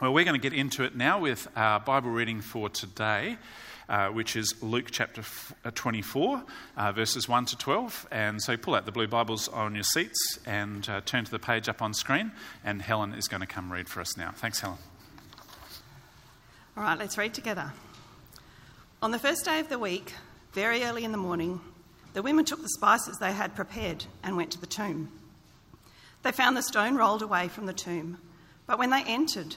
Well, we're going to get into it now with our Bible reading for today, uh, which is Luke chapter uh, 24, uh, verses 1 to 12. And so pull out the blue Bibles on your seats and uh, turn to the page up on screen. And Helen is going to come read for us now. Thanks, Helen. All right, let's read together. On the first day of the week, very early in the morning, the women took the spices they had prepared and went to the tomb. They found the stone rolled away from the tomb, but when they entered,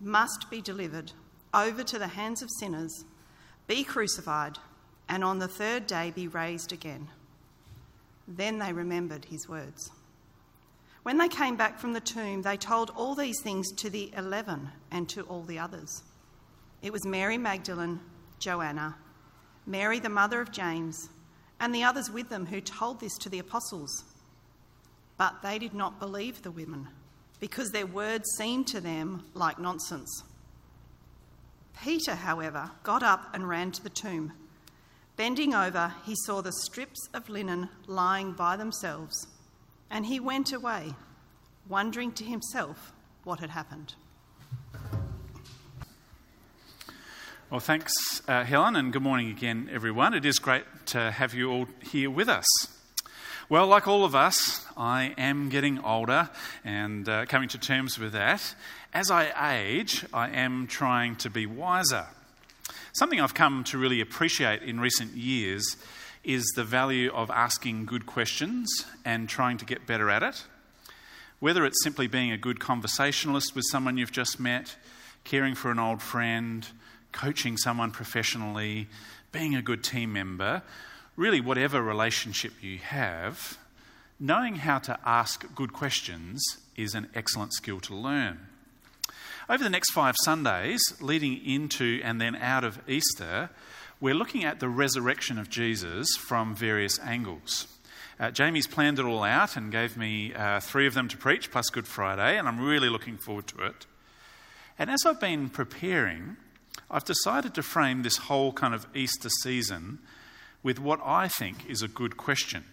must be delivered over to the hands of sinners, be crucified, and on the third day be raised again. Then they remembered his words. When they came back from the tomb, they told all these things to the eleven and to all the others. It was Mary Magdalene, Joanna, Mary the mother of James, and the others with them who told this to the apostles. But they did not believe the women because their words seemed to them like nonsense. Peter, however, got up and ran to the tomb. Bending over, he saw the strips of linen lying by themselves, and he went away, wondering to himself what had happened. Well, thanks, uh, Helen, and good morning again, everyone. It is great to have you all here with us. Well, like all of us, I am getting older and uh, coming to terms with that. As I age, I am trying to be wiser. Something I've come to really appreciate in recent years is the value of asking good questions and trying to get better at it. Whether it's simply being a good conversationalist with someone you've just met, caring for an old friend, coaching someone professionally, being a good team member, really, whatever relationship you have, knowing how to ask good questions is an excellent skill to learn. Over the next five Sundays, leading into and then out of Easter, we're looking at the resurrection of Jesus from various angles. Uh, Jamie's planned it all out and gave me uh, three of them to preach, plus Good Friday, and I'm really looking forward to it. And as I've been preparing, I've decided to frame this whole kind of Easter season with what I think is a good question,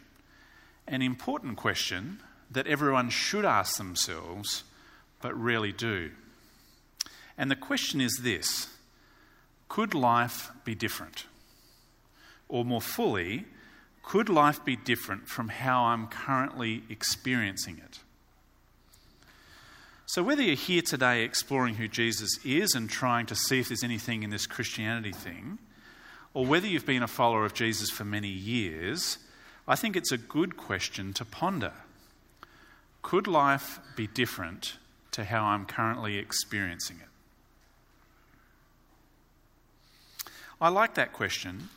an important question that everyone should ask themselves but rarely do. And the question is this Could life be different? Or more fully, could life be different from how I'm currently experiencing it? So, whether you're here today exploring who Jesus is and trying to see if there's anything in this Christianity thing, or whether you've been a follower of Jesus for many years, I think it's a good question to ponder. Could life be different to how I'm currently experiencing it? I like that question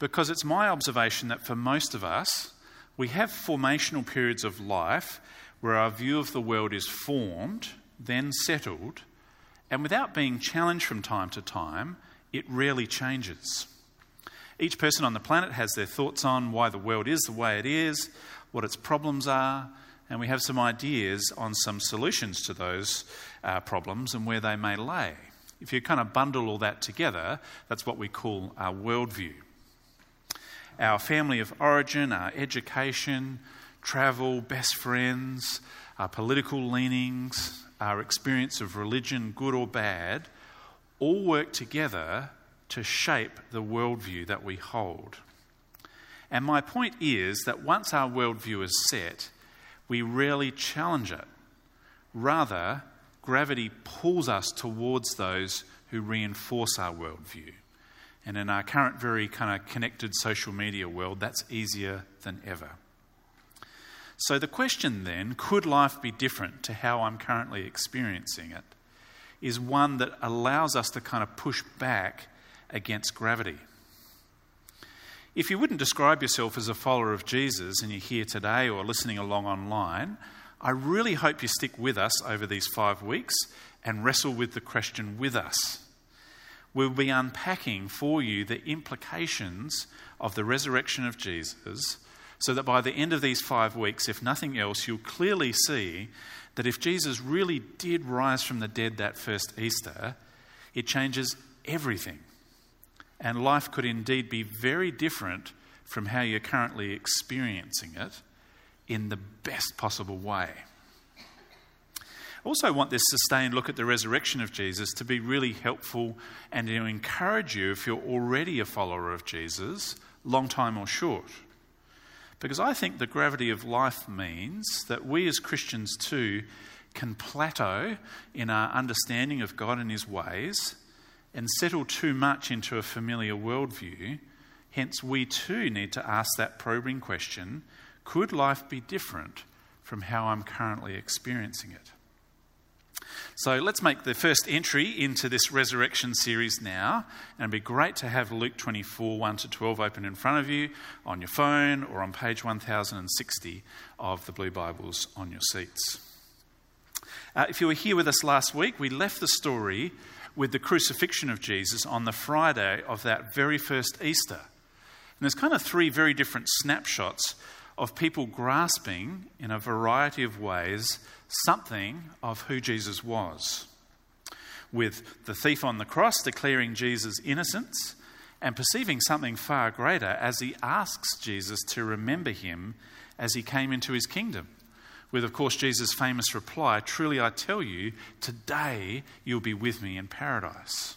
because it's my observation that for most of us, we have formational periods of life where our view of the world is formed, then settled, and without being challenged from time to time, it rarely changes. Each person on the planet has their thoughts on why the world is the way it is, what its problems are, and we have some ideas on some solutions to those uh, problems and where they may lay. If you kind of bundle all that together, that's what we call our worldview. Our family of origin, our education, travel, best friends, our political leanings, our experience of religion, good or bad, all work together to shape the worldview that we hold. And my point is that once our worldview is set, we rarely challenge it. Rather, gravity pulls us towards those who reinforce our worldview. And in our current, very kind of connected social media world, that's easier than ever. So, the question then could life be different to how I'm currently experiencing it? is one that allows us to kind of push back against gravity. If you wouldn't describe yourself as a follower of Jesus and you're here today or listening along online, I really hope you stick with us over these five weeks and wrestle with the question with us. We'll be unpacking for you the implications of the resurrection of Jesus so that by the end of these five weeks, if nothing else, you'll clearly see that if Jesus really did rise from the dead that first Easter, it changes everything. And life could indeed be very different from how you're currently experiencing it in the best possible way. I also want this sustained look at the resurrection of Jesus to be really helpful and to encourage you if you're already a follower of Jesus, long time or short. Because I think the gravity of life means that we as Christians too can plateau in our understanding of God and His ways and settle too much into a familiar worldview. Hence, we too need to ask that probing question could life be different from how I'm currently experiencing it? So let's make the first entry into this resurrection series now. And it'd be great to have Luke 24, 1 to 12 open in front of you on your phone or on page 1060 of the Blue Bibles on your seats. Uh, if you were here with us last week, we left the story with the crucifixion of Jesus on the Friday of that very first Easter. And there's kind of three very different snapshots of people grasping in a variety of ways something of who Jesus was. With the thief on the cross declaring Jesus' innocence and perceiving something far greater as he asks Jesus to remember him as he came into his kingdom. With, of course, Jesus' famous reply Truly I tell you, today you'll be with me in paradise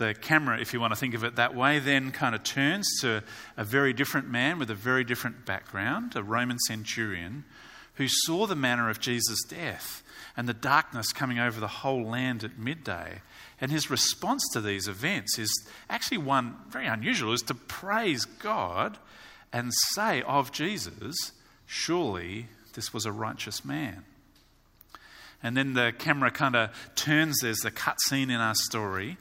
the camera, if you want to think of it that way, then kind of turns to a very different man with a very different background, a Roman centurion, who saw the manner of Jesus' death and the darkness coming over the whole land at midday. And his response to these events is actually one very unusual, is to praise God and say of Jesus, surely this was a righteous man. And then the camera kind of turns, there's the cut scene in our story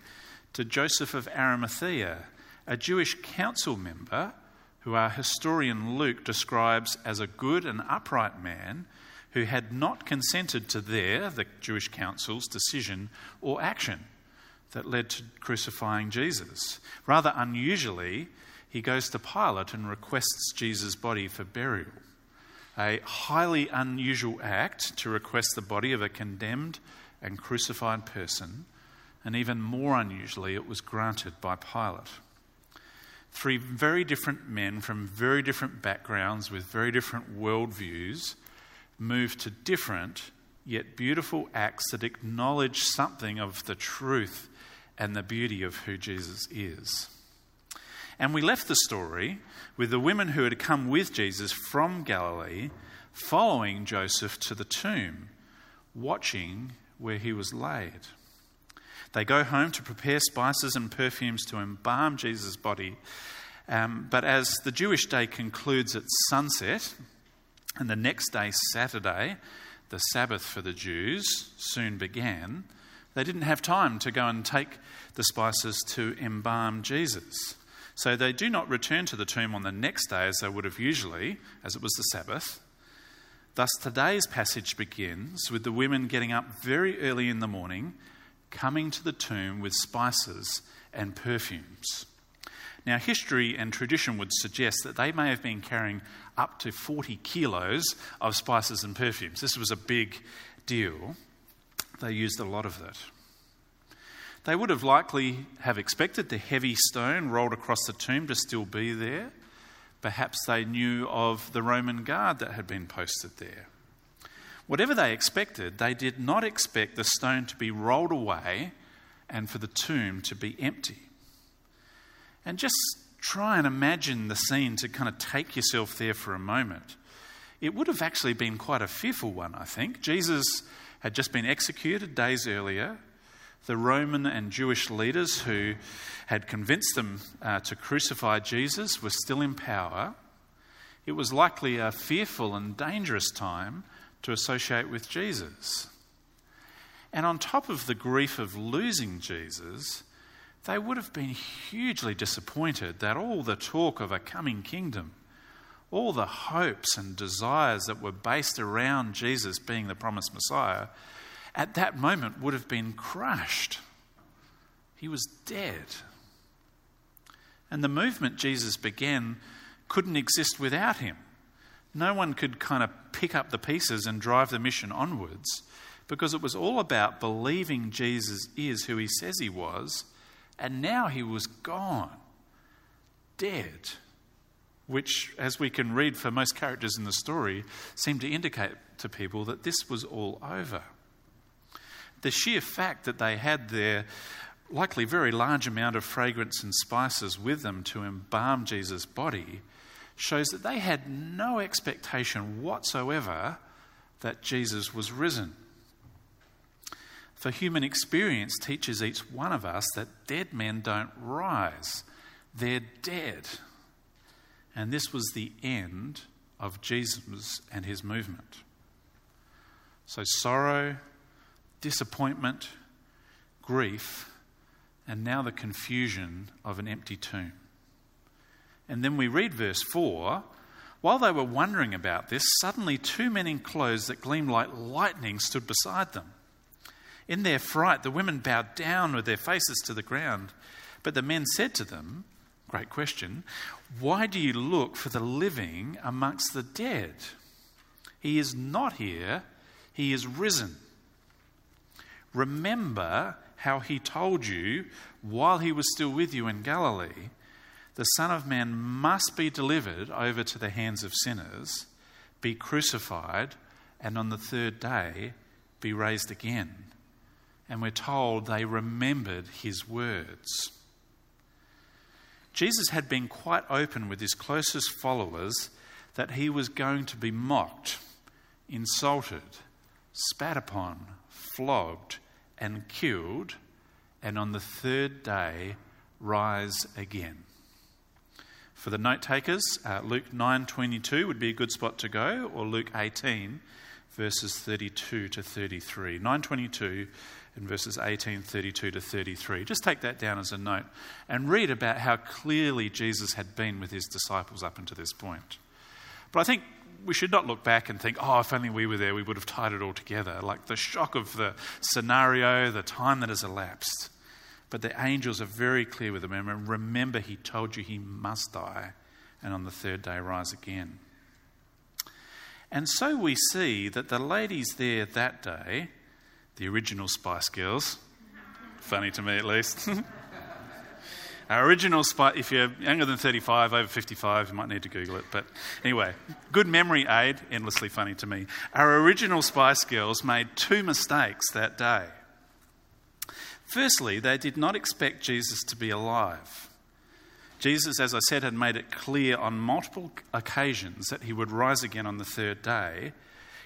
to Joseph of Arimathea, a Jewish council member who our historian Luke describes as a good and upright man who had not consented to their, the Jewish council's, decision or action that led to crucifying Jesus. Rather unusually, he goes to Pilate and requests Jesus' body for burial. A highly unusual act to request the body of a condemned and crucified person and even more unusually, it was granted by Pilate. Three very different men from very different backgrounds with very different worldviews moved to different yet beautiful acts that acknowledge something of the truth and the beauty of who Jesus is. And we left the story with the women who had come with Jesus from Galilee following Joseph to the tomb, watching where he was laid. They go home to prepare spices and perfumes to embalm Jesus' body. Um, but as the Jewish day concludes at sunset, and the next day, Saturday, the Sabbath for the Jews, soon began, they didn't have time to go and take the spices to embalm Jesus. So they do not return to the tomb on the next day as they would have usually, as it was the Sabbath. Thus, today's passage begins with the women getting up very early in the morning coming to the tomb with spices and perfumes. Now, history and tradition would suggest that they may have been carrying up to 40 kilos of spices and perfumes. This was a big deal. They used a lot of that. They would have likely have expected the heavy stone rolled across the tomb to still be there. Perhaps they knew of the Roman guard that had been posted there. Whatever they expected, they did not expect the stone to be rolled away and for the tomb to be empty. And just try and imagine the scene to kind of take yourself there for a moment. It would have actually been quite a fearful one, I think. Jesus had just been executed days earlier. The Roman and Jewish leaders who had convinced them uh, to crucify Jesus were still in power. It was likely a fearful and dangerous time to associate with Jesus. And on top of the grief of losing Jesus, they would have been hugely disappointed that all the talk of a coming kingdom, all the hopes and desires that were based around Jesus being the promised Messiah, at that moment would have been crushed. He was dead. And the movement Jesus began couldn't exist without him. No one could kind of pick up the pieces and drive the mission onwards because it was all about believing Jesus is who he says he was, and now he was gone, dead, which, as we can read for most characters in the story, seemed to indicate to people that this was all over. The sheer fact that they had their likely very large amount of fragrance and spices with them to embalm Jesus' body shows that they had no expectation whatsoever that Jesus was risen. For human experience teaches each one of us that dead men don't rise, they're dead. And this was the end of Jesus and his movement. So, sorrow, disappointment, grief, and now the confusion of an empty tomb. And then we read verse 4 while they were wondering about this, suddenly two men in clothes that gleamed like lightning stood beside them. In their fright, the women bowed down with their faces to the ground. But the men said to them, Great question, why do you look for the living amongst the dead? He is not here, he is risen. Remember how he told you while he was still with you in Galilee the Son of Man must be delivered over to the hands of sinners, be crucified, and on the third day be raised again. And we're told they remembered his words. Jesus had been quite open with his closest followers that he was going to be mocked, insulted, spat upon, flogged, and killed, and on the third day rise again. For the note takers, uh, Luke 9:22 would be a good spot to go, or Luke 18, verses 32 to 33. 9:22 and verses 18, 32 to 33. Just take that down as a note and read about how clearly Jesus had been with his disciples up until this point. But I think we should not look back and think, oh, if only we were there, we would have tied it all together. Like the shock of the scenario, the time that has elapsed. But the angels are very clear with him. And remember, he told you he must die and on the third day rise again. And so we see that the ladies there that day, the original Spice Girls, funny to me at least. Our original Spice, if you're younger than 35, over 55, you might need to Google it. But anyway, good memory aid, endlessly funny to me. Our original Spice Girls made two mistakes that day. Firstly, they did not expect Jesus to be alive. Jesus, as I said, had made it clear on multiple occasions that he would rise again on the third day,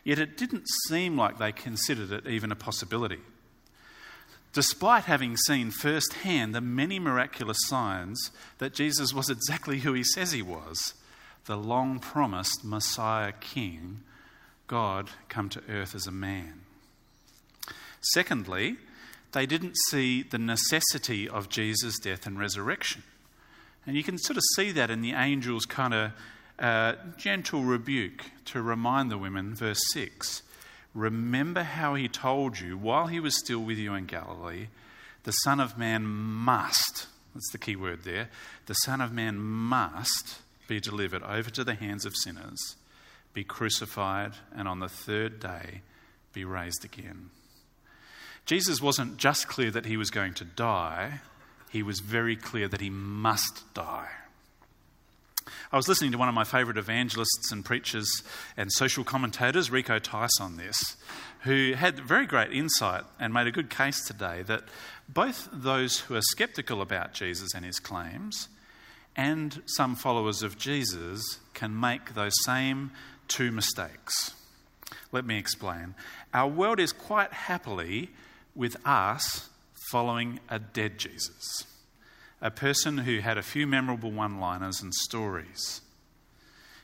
yet it didn't seem like they considered it even a possibility. Despite having seen firsthand the many miraculous signs that Jesus was exactly who he says he was the long promised Messiah King, God come to earth as a man. Secondly, they didn't see the necessity of Jesus' death and resurrection. And you can sort of see that in the angel's kind of uh, gentle rebuke to remind the women, verse 6 Remember how he told you while he was still with you in Galilee, the Son of Man must, that's the key word there, the Son of Man must be delivered over to the hands of sinners, be crucified, and on the third day be raised again. Jesus wasn't just clear that he was going to die, he was very clear that he must die. I was listening to one of my favourite evangelists and preachers and social commentators, Rico Tice, on this, who had very great insight and made a good case today that both those who are sceptical about Jesus and his claims and some followers of Jesus can make those same two mistakes. Let me explain. Our world is quite happily with us following a dead Jesus, a person who had a few memorable one liners and stories.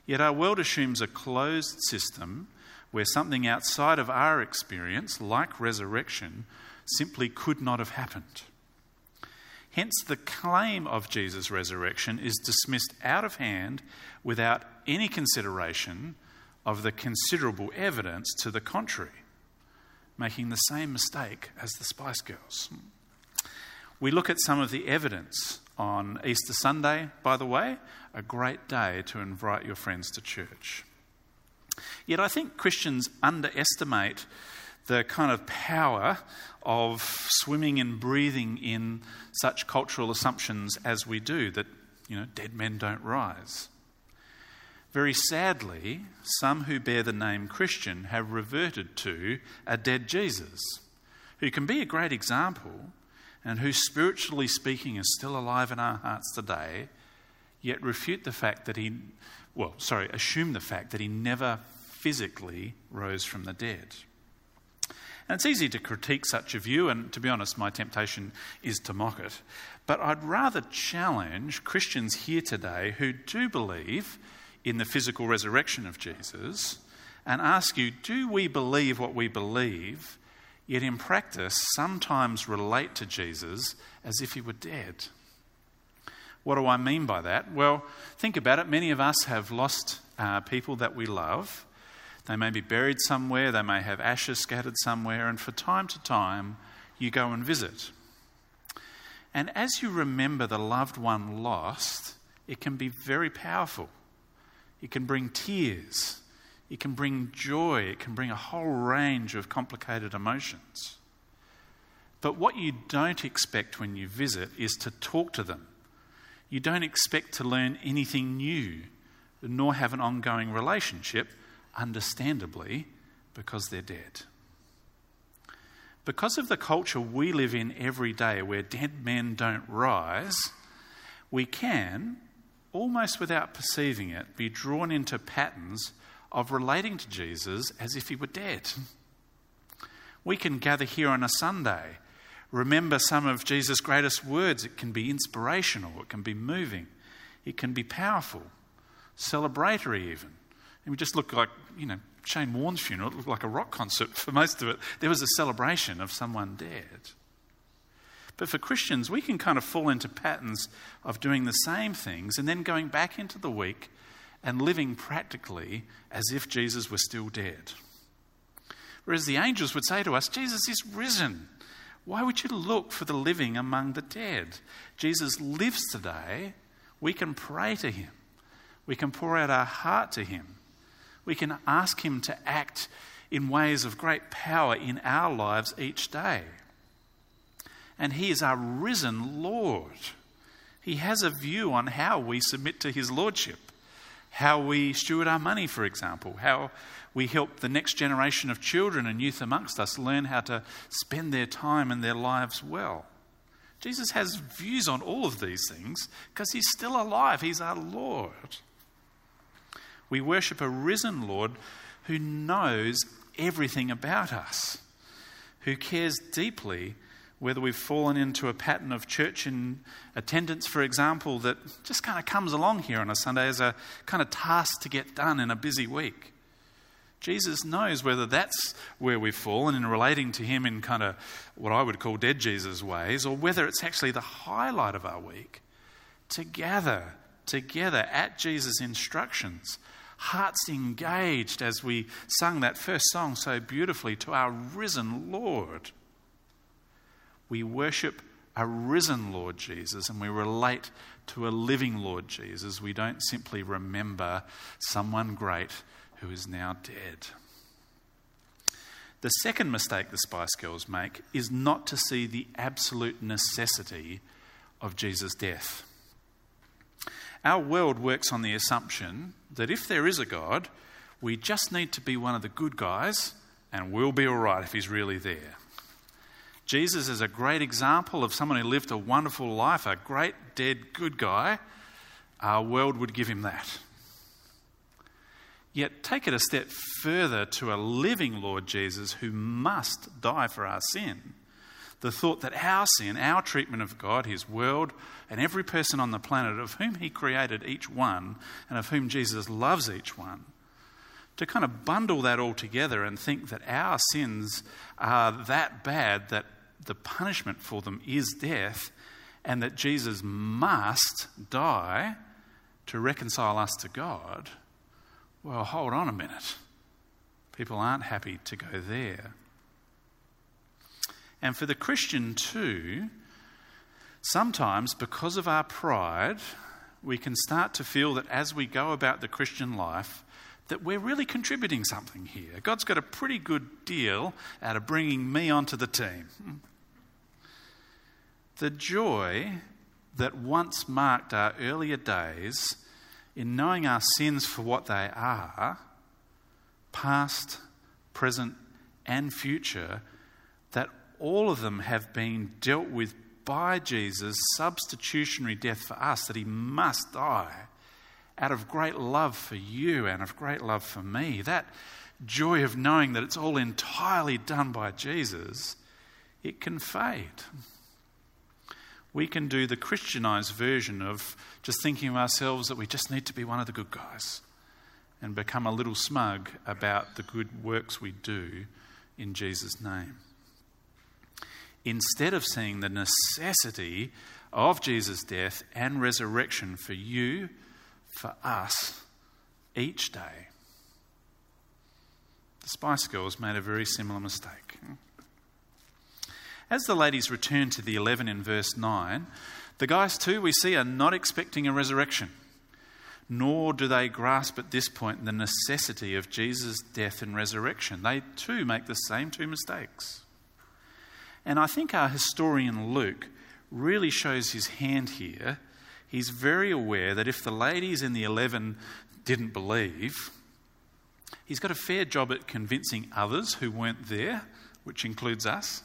Yet our world assumes a closed system where something outside of our experience, like resurrection, simply could not have happened. Hence, the claim of Jesus' resurrection is dismissed out of hand without any consideration of the considerable evidence to the contrary. making the same mistake as the Spice Girls. We look at some of the evidence on Easter Sunday, by the way, a great day to invite your friends to church. Yet I think Christians underestimate the kind of power of swimming and breathing in such cultural assumptions as we do that, you know, dead men don't rise. Very sadly, some who bear the name Christian have reverted to a dead Jesus, who can be a great example and who, spiritually speaking, is still alive in our hearts today, yet refute the fact that he, well, sorry, assume the fact that he never physically rose from the dead. And it's easy to critique such a view, and to be honest, my temptation is to mock it. But I'd rather challenge Christians here today who do believe in the physical resurrection of Jesus and ask you do we believe what we believe, yet in practice sometimes relate to Jesus as if he were dead? What do I mean by that? Well, think about it. Many of us have lost uh, people that we love. They may be buried somewhere, they may have ashes scattered somewhere, and for time to time, you go and visit. And as you remember the loved one lost, it can be very powerful. It can bring tears. It can bring joy. It can bring a whole range of complicated emotions. But what you don't expect when you visit is to talk to them. You don't expect to learn anything new, nor have an ongoing relationship, understandably, because they're dead. Because of the culture we live in every day where dead men don't rise, we can, almost without perceiving it, be drawn into patterns of relating to Jesus as if he were dead. We can gather here on a Sunday, remember some of Jesus' greatest words. It can be inspirational, it can be moving, it can be powerful, celebratory even. And we just look like, you know, Shane Warne's funeral, it looked like a rock concert for most of it. There was a celebration of someone dead. But for Christians, we can kind of fall into patterns of doing the same things and then going back into the week and living practically as if Jesus were still dead. Whereas the angels would say to us, Jesus is risen. Why would you look for the living among the dead? Jesus lives today. We can pray to him. We can pour out our heart to him. We can ask him to act in ways of great power in our lives each day and He is our risen Lord. He has a view on how we submit to His Lordship, how we steward our money, for example, how we help the next generation of children and youth amongst us learn how to spend their time and their lives well. Jesus has views on all of these things because He's still alive, He's our Lord. We worship a risen Lord who knows everything about us, who cares deeply whether we've fallen into a pattern of church in attendance, for example, that just kind of comes along here on a Sunday as a kind of task to get done in a busy week. Jesus knows whether that's where we've fallen in relating to Him in kind of what I would call dead Jesus ways, or whether it's actually the highlight of our week to gather together at Jesus' instructions, hearts engaged as we sung that first song so beautifully to our risen Lord we worship a risen Lord Jesus and we relate to a living Lord Jesus. We don't simply remember someone great who is now dead. The second mistake the Spice Girls make is not to see the absolute necessity of Jesus' death. Our world works on the assumption that if there is a God, we just need to be one of the good guys and we'll be all right if he's really there. Jesus is a great example of someone who lived a wonderful life, a great, dead, good guy. Our world would give him that. Yet take it a step further to a living Lord Jesus who must die for our sin. The thought that our sin, our treatment of God, His world, and every person on the planet, of whom He created each one, and of whom Jesus loves each one, to kind of bundle that all together and think that our sins are that bad that the punishment for them is death, and that Jesus must die to reconcile us to God, well, hold on a minute. People aren't happy to go there. And for the Christian too, sometimes because of our pride, we can start to feel that as we go about the Christian life, that we're really contributing something here. God's got a pretty good deal out of bringing me onto the team. The joy that once marked our earlier days in knowing our sins for what they are, past, present, and future, that all of them have been dealt with by Jesus' substitutionary death for us, that he must die out of great love for you and of great love for me. That joy of knowing that it's all entirely done by Jesus, it can fade. We can do the Christianized version of just thinking of ourselves that we just need to be one of the good guys and become a little smug about the good works we do in Jesus' name. Instead of seeing the necessity of Jesus' death and resurrection for you, for us, each day. The Spice Girls made a very similar mistake. As the ladies return to the 11 in verse 9, the guys too, we see, are not expecting a resurrection, nor do they grasp at this point the necessity of Jesus' death and resurrection. They too make the same two mistakes. And I think our historian Luke really shows his hand here. He's very aware that if the ladies in the 11 didn't believe, he's got a fair job at convincing others who weren't there, which includes us.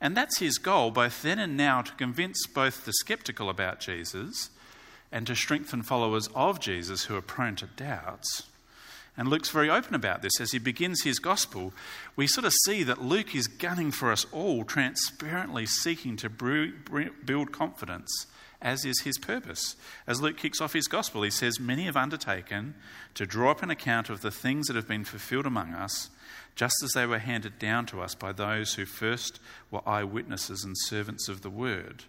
And that's his goal, both then and now, to convince both the skeptical about Jesus and to strengthen followers of Jesus who are prone to doubts. And Luke's very open about this. As he begins his gospel, we sort of see that Luke is gunning for us all, transparently seeking to build confidence, as is his purpose. As Luke kicks off his gospel, he says, Many have undertaken to draw up an account of the things that have been fulfilled among us, just as they were handed down to us by those who first were eyewitnesses and servants of the word.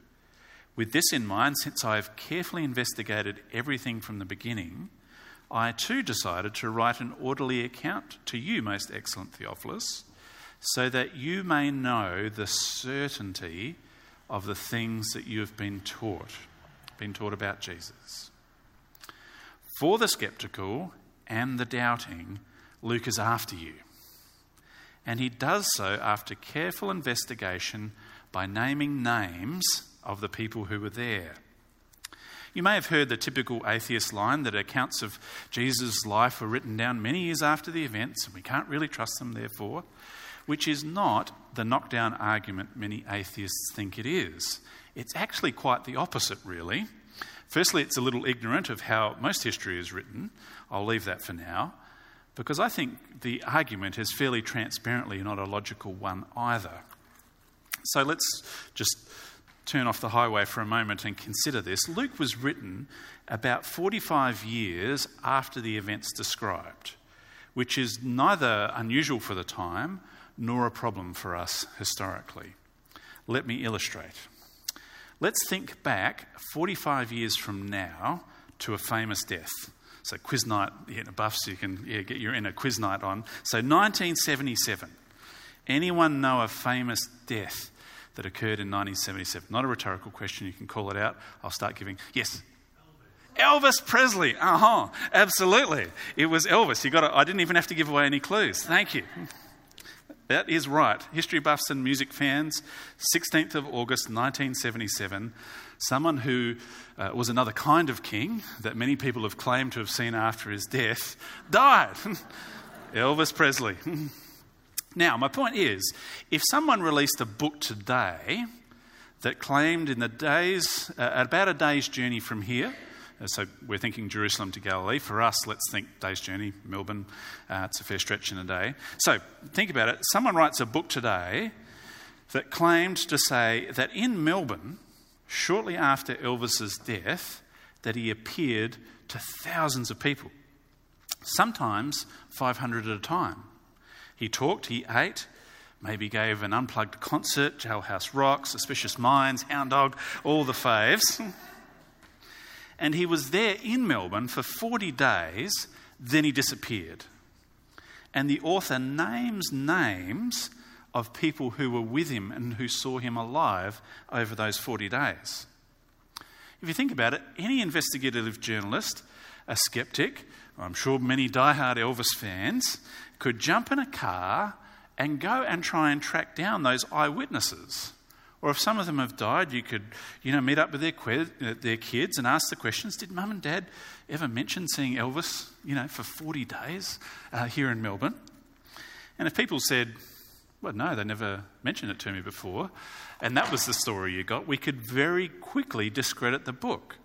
With this in mind, since I have carefully investigated everything from the beginning, I too decided to write an orderly account to you, most excellent Theophilus, so that you may know the certainty of the things that you have been taught, been taught about Jesus. For the skeptical and the doubting, Luke is after you. And he does so after careful investigation by naming names of the people who were there. You may have heard the typical atheist line that accounts of Jesus' life were written down many years after the events, and we can't really trust them, therefore, which is not the knockdown argument many atheists think it is. It's actually quite the opposite, really. Firstly, it's a little ignorant of how most history is written. I'll leave that for now, because I think the argument is fairly transparently not a logical one either. So let's just turn off the highway for a moment and consider this. Luke was written about 45 years after the events described, which is neither unusual for the time nor a problem for us historically. Let me illustrate. Let's think back 45 years from now to a famous death. So, quiz night, yeah, buff, so you can yeah, get your inner quiz night on. So, 1977. Anyone know a famous death that occurred in 1977? Not a rhetorical question, you can call it out. I'll start giving. Yes? Elvis Presley. Uh huh. Absolutely. It was Elvis. You got to, I didn't even have to give away any clues. Thank you. That is right. History buffs and music fans, 16th of August 1977, someone who uh, was another kind of king that many people have claimed to have seen after his death died. Elvis Presley. Now, my point is if someone released a book today that claimed in the days, uh, about a day's journey from here, so we're thinking Jerusalem to Galilee. For us, let's think day's journey, Melbourne. Uh, it's a fair stretch in a day. So think about it. Someone writes a book today that claimed to say that in Melbourne, shortly after Elvis's death, that he appeared to thousands of people, sometimes 500 at a time. He talked, he ate, maybe gave an unplugged concert, Jailhouse Rock, Suspicious Minds, Hound Dog, all the faves. and he was there in Melbourne for 40 days, then he disappeared. And the author names names of people who were with him and who saw him alive over those 40 days. If you think about it, any investigative journalist, a skeptic, I'm sure many die-hard Elvis fans, could jump in a car and go and try and track down those eyewitnesses. Or if some of them have died, you could, you know, meet up with their, uh, their kids and ask the questions: Did mum and dad ever mention seeing Elvis, you know, for 40 days uh, here in Melbourne? And if people said, well, no, they never mentioned it to me before, and that was the story you got, we could very quickly discredit the book.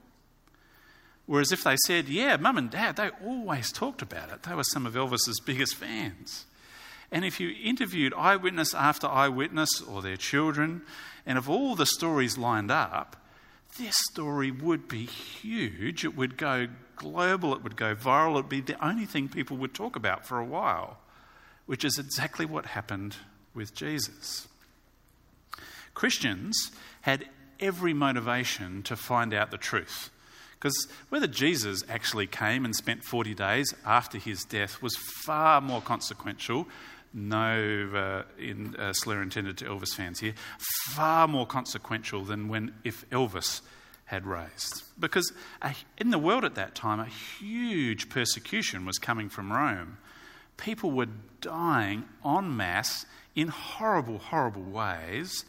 Whereas if they said, yeah, mum and dad, they always talked about it, they were some of Elvis's biggest fans. And if you interviewed eyewitness after eyewitness or their children, and if all the stories lined up, this story would be huge. It would go global, it would go viral, it would be the only thing people would talk about for a while, which is exactly what happened with Jesus. Christians had every motivation to find out the truth. Because whether Jesus actually came and spent 40 days after his death was far more consequential. No uh, in, uh, slur intended to Elvis fans here. Far more consequential than when if Elvis had raised. Because in the world at that time, a huge persecution was coming from Rome. People were dying en masse in horrible, horrible ways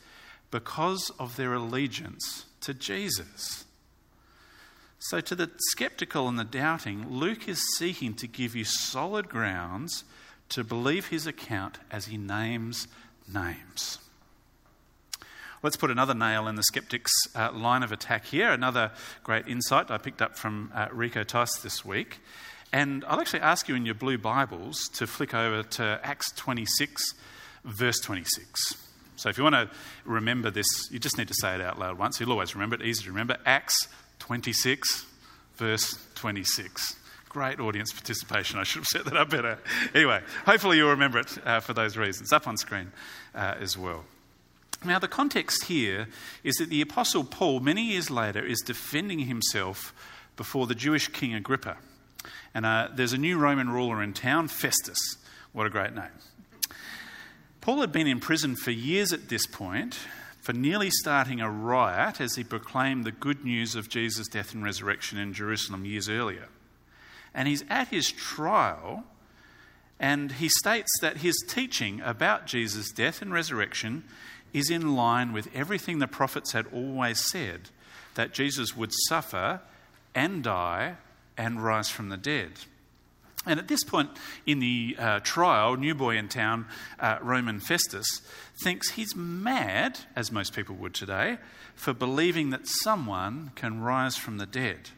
because of their allegiance to Jesus. So, to the skeptical and the doubting, Luke is seeking to give you solid grounds to believe his account as he names names. Let's put another nail in the skeptic's uh, line of attack here. Another great insight I picked up from uh, Rico Tice this week. And I'll actually ask you in your blue Bibles to flick over to Acts 26, verse 26. So if you want to remember this, you just need to say it out loud once. You'll always remember it, easy to remember. Acts 26, verse 26. Great audience participation. I should have set that up better. Anyway, hopefully you'll remember it uh, for those reasons. Up on screen uh, as well. Now, the context here is that the Apostle Paul, many years later, is defending himself before the Jewish king Agrippa. And uh, there's a new Roman ruler in town, Festus. What a great name. Paul had been in prison for years at this point for nearly starting a riot as he proclaimed the good news of Jesus' death and resurrection in Jerusalem years earlier. And he's at his trial, and he states that his teaching about Jesus' death and resurrection is in line with everything the prophets had always said that Jesus would suffer and die and rise from the dead. And at this point in the uh, trial, new boy in town, uh, Roman Festus, thinks he's mad, as most people would today, for believing that someone can rise from the dead.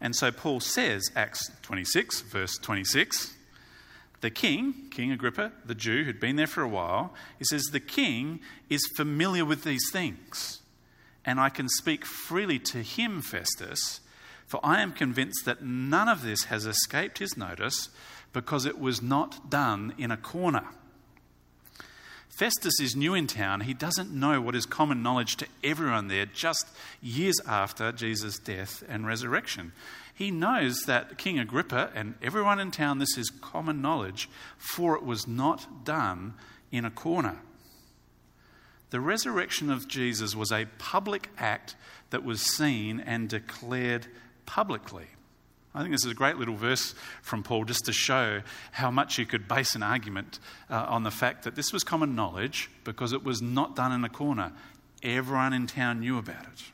And so Paul says, Acts 26, verse 26, the king, King Agrippa, the Jew who'd been there for a while, he says, the king is familiar with these things. And I can speak freely to him, Festus, for I am convinced that none of this has escaped his notice because it was not done in a corner. Festus is new in town. He doesn't know what is common knowledge to everyone there just years after Jesus' death and resurrection. He knows that King Agrippa and everyone in town, this is common knowledge, for it was not done in a corner. The resurrection of Jesus was a public act that was seen and declared publicly. I think this is a great little verse from Paul just to show how much you could base an argument uh, on the fact that this was common knowledge because it was not done in a corner. Everyone in town knew about it.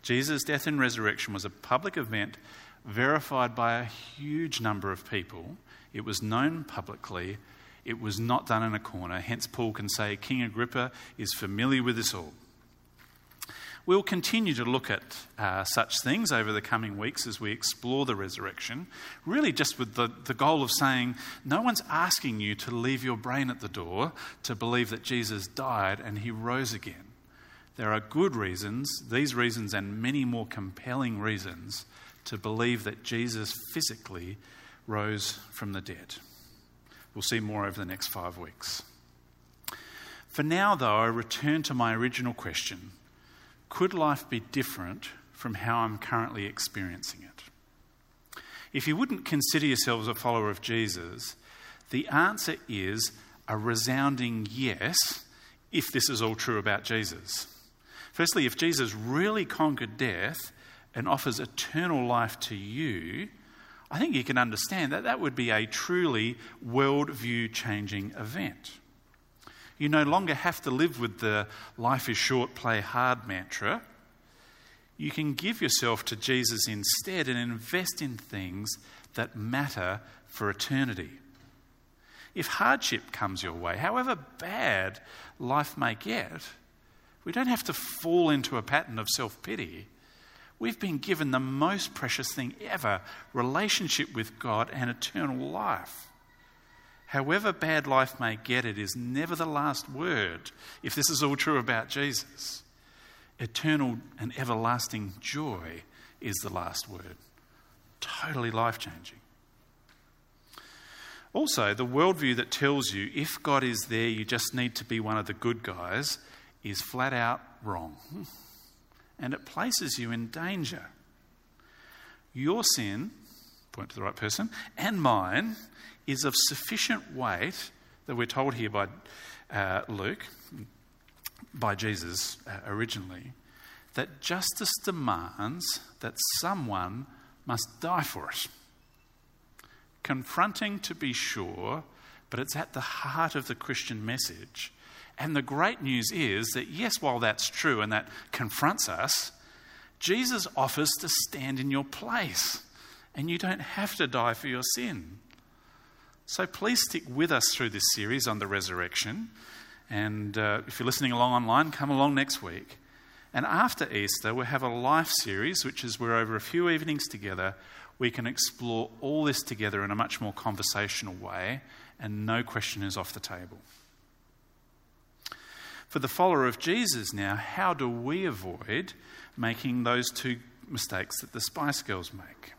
Jesus' death and resurrection was a public event verified by a huge number of people. It was known publicly. It was not done in a corner. Hence, Paul can say King Agrippa is familiar with this all. We'll continue to look at uh, such things over the coming weeks as we explore the resurrection, really just with the, the goal of saying no one's asking you to leave your brain at the door to believe that Jesus died and he rose again. There are good reasons, these reasons and many more compelling reasons, to believe that Jesus physically rose from the dead. We'll see more over the next five weeks. For now, though, I return to my original question could life be different from how I'm currently experiencing it? If you wouldn't consider yourselves a follower of Jesus, the answer is a resounding yes if this is all true about Jesus. Firstly, if Jesus really conquered death and offers eternal life to you, I think you can understand that that would be a truly worldview changing event. You no longer have to live with the life is short, play hard mantra. You can give yourself to Jesus instead and invest in things that matter for eternity. If hardship comes your way, however bad life may get, we don't have to fall into a pattern of self pity. We've been given the most precious thing ever relationship with God and eternal life. However bad life may get, it is never the last word, if this is all true about Jesus. Eternal and everlasting joy is the last word. Totally life changing. Also, the worldview that tells you if God is there, you just need to be one of the good guys is flat out wrong. And it places you in danger. Your sin, point to the right person, and mine is of sufficient weight that we're told here by uh, Luke, by Jesus uh, originally, that justice demands that someone must die for it. Confronting to be sure, but it's at the heart of the Christian message. And the great news is that, yes, while that's true and that confronts us, Jesus offers to stand in your place, and you don't have to die for your sin. So please stick with us through this series on the resurrection. And uh, if you're listening along online, come along next week. And after Easter, we'll have a life series, which is we're over a few evenings together we can explore all this together in a much more conversational way, and no question is off the table. For the follower of Jesus now, how do we avoid making those two mistakes that the Spice Girls make?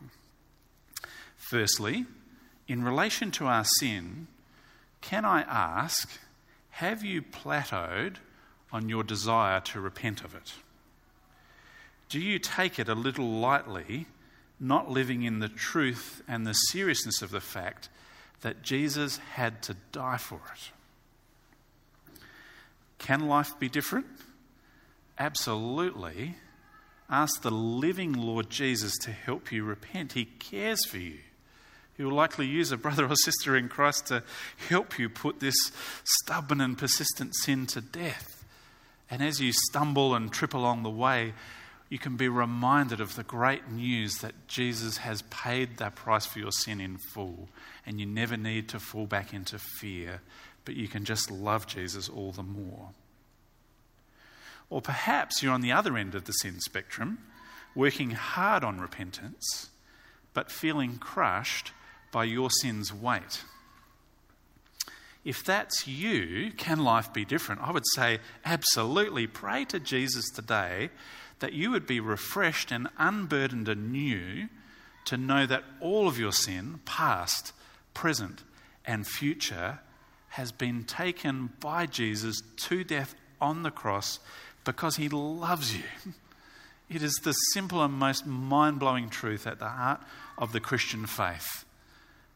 Firstly, in relation to our sin, can I ask, have you plateaued on your desire to repent of it? Do you take it a little lightly not living in the truth and the seriousness of the fact that Jesus had to die for it. Can life be different? Absolutely. Ask the living Lord Jesus to help you repent. He cares for you. He will likely use a brother or sister in Christ to help you put this stubborn and persistent sin to death. And as you stumble and trip along the way, you can be reminded of the great news that Jesus has paid that price for your sin in full, and you never need to fall back into fear, but you can just love Jesus all the more. Or perhaps you're on the other end of the sin spectrum, working hard on repentance, but feeling crushed by your sin's weight. If that's you, can life be different? I would say absolutely. Pray to Jesus today that you would be refreshed and unburdened anew to know that all of your sin, past, present, and future, has been taken by Jesus to death on the cross because he loves you. It is the simple and most mind blowing truth at the heart of the Christian faith.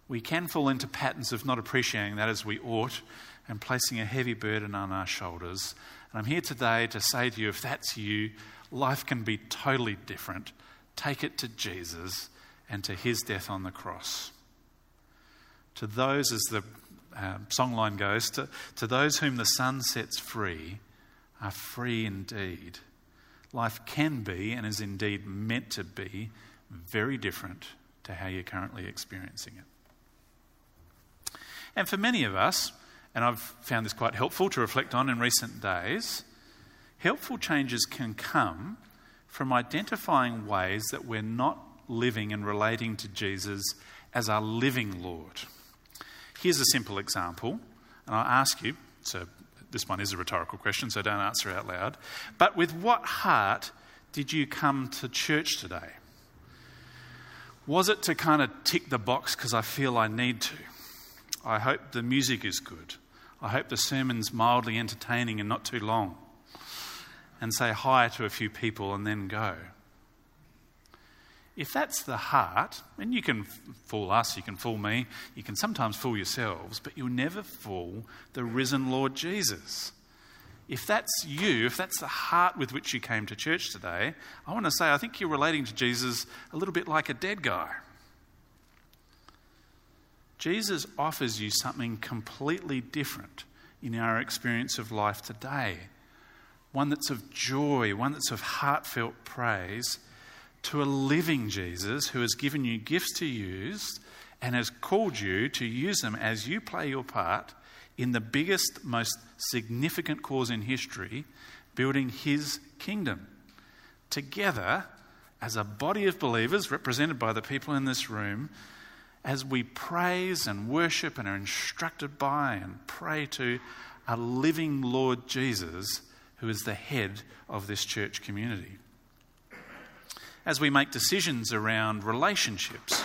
We can fall into patterns of not appreciating that as we ought and placing a heavy burden on our shoulders. And I'm here today to say to you if that's you, life can be totally different. Take it to Jesus and to his death on the cross. To those, as the uh, songline goes, to, to those whom the Son sets free are free indeed. Life can be, and is indeed meant to be, very different to how you're currently experiencing it. And for many of us, and I've found this quite helpful to reflect on in recent days, Helpful changes can come from identifying ways that we're not living and relating to Jesus as our living Lord. Here's a simple example, and I'll ask you so this one is a rhetorical question, so don't answer out loud. But with what heart did you come to church today? Was it to kind of tick the box because I feel I need to? I hope the music is good. I hope the sermon's mildly entertaining and not too long and say hi to a few people and then go? if that's the heart, and you can fool us, you can fool me, you can sometimes fool yourselves, but you'll never fool the risen Lord Jesus. If that's you, if that's the heart with which you came to church today, I want to say I think you're relating to Jesus a little bit like a dead guy. Jesus offers you something completely different in our experience of life today. One that's of joy, one that's of heartfelt praise, to a living Jesus who has given you gifts to use and has called you to use them as you play your part in the biggest, most significant cause in history, building his kingdom. Together, as a body of believers represented by the people in this room, as we praise and worship and are instructed by and pray to a living Lord Jesus who is the head of this church community. As we make decisions around relationships,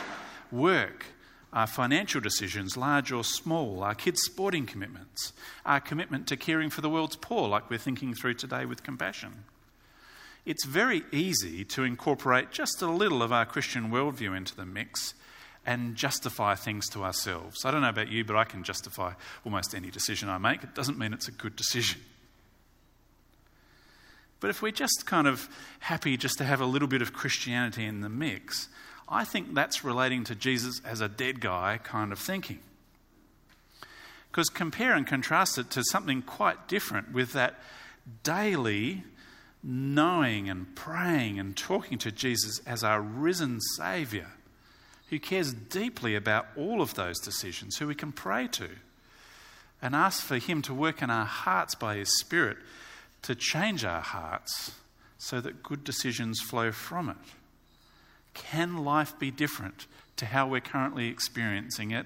work, our financial decisions, large or small, our kids' sporting commitments, our commitment to caring for the world's poor, like we're thinking through today with compassion. It's very easy to incorporate just a little of our Christian worldview into the mix and justify things to ourselves. I don't know about you, but I can justify almost any decision I make. It doesn't mean it's a good decision. But if we're just kind of happy just to have a little bit of Christianity in the mix, I think that's relating to Jesus as a dead guy kind of thinking. Because compare and contrast it to something quite different with that daily knowing and praying and talking to Jesus as our risen Saviour who cares deeply about all of those decisions, who we can pray to and ask for Him to work in our hearts by His Spirit to change our hearts so that good decisions flow from it. Can life be different to how we're currently experiencing it?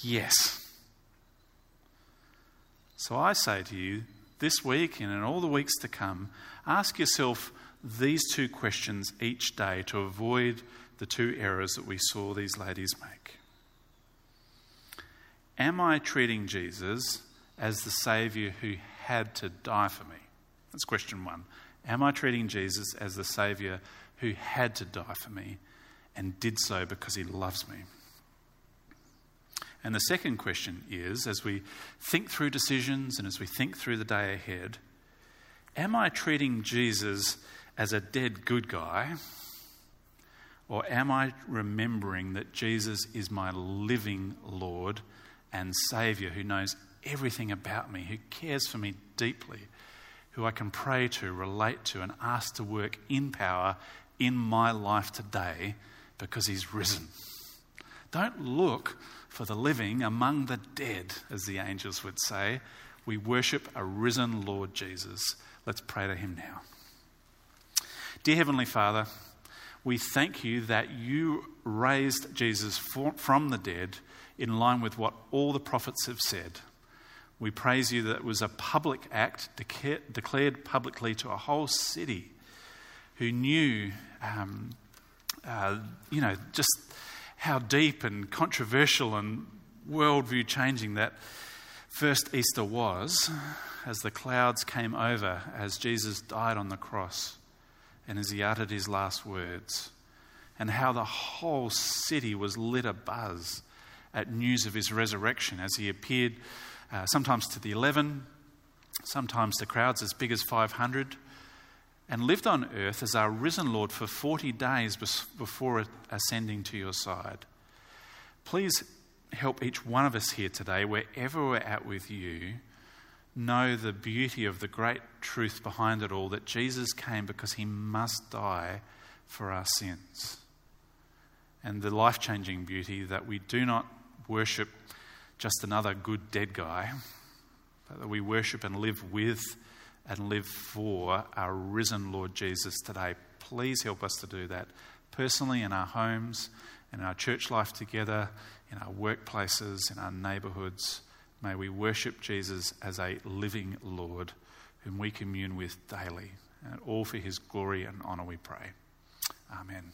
Yes. So I say to you, this week and in all the weeks to come, ask yourself these two questions each day to avoid the two errors that we saw these ladies make. Am I treating Jesus as the Saviour who had to die for me? That's question one. Am I treating Jesus as the Saviour who had to die for me and did so because he loves me? And the second question is as we think through decisions and as we think through the day ahead, am I treating Jesus as a dead good guy or am I remembering that Jesus is my living Lord and Saviour who knows everything about me, who cares for me deeply, who I can pray to, relate to, and ask to work in power in my life today because He's risen? Don't look for the living among the dead, as the angels would say. We worship a risen Lord Jesus. Let's pray to Him now. Dear Heavenly Father, we thank you that you raised Jesus from the dead in line with what all the prophets have said. We praise you that it was a public act declared publicly to a whole city who knew, um, uh, you know, just how deep and controversial and worldview changing that first Easter was as the clouds came over as Jesus died on the cross and as he uttered his last words, and how the whole city was lit abuzz at news of his resurrection as he appeared uh, sometimes to the 11, sometimes to crowds as big as 500, and lived on earth as our risen Lord for 40 days before ascending to your side. Please help each one of us here today, wherever we're at with you know the beauty of the great truth behind it all that Jesus came because he must die for our sins. And the life changing beauty that we do not worship just another good dead guy, but that we worship and live with and live for our risen Lord Jesus today. Please help us to do that personally in our homes, in our church life together, in our workplaces, in our neighborhoods May we worship Jesus as a living Lord whom we commune with daily. And all for his glory and honour we pray. Amen.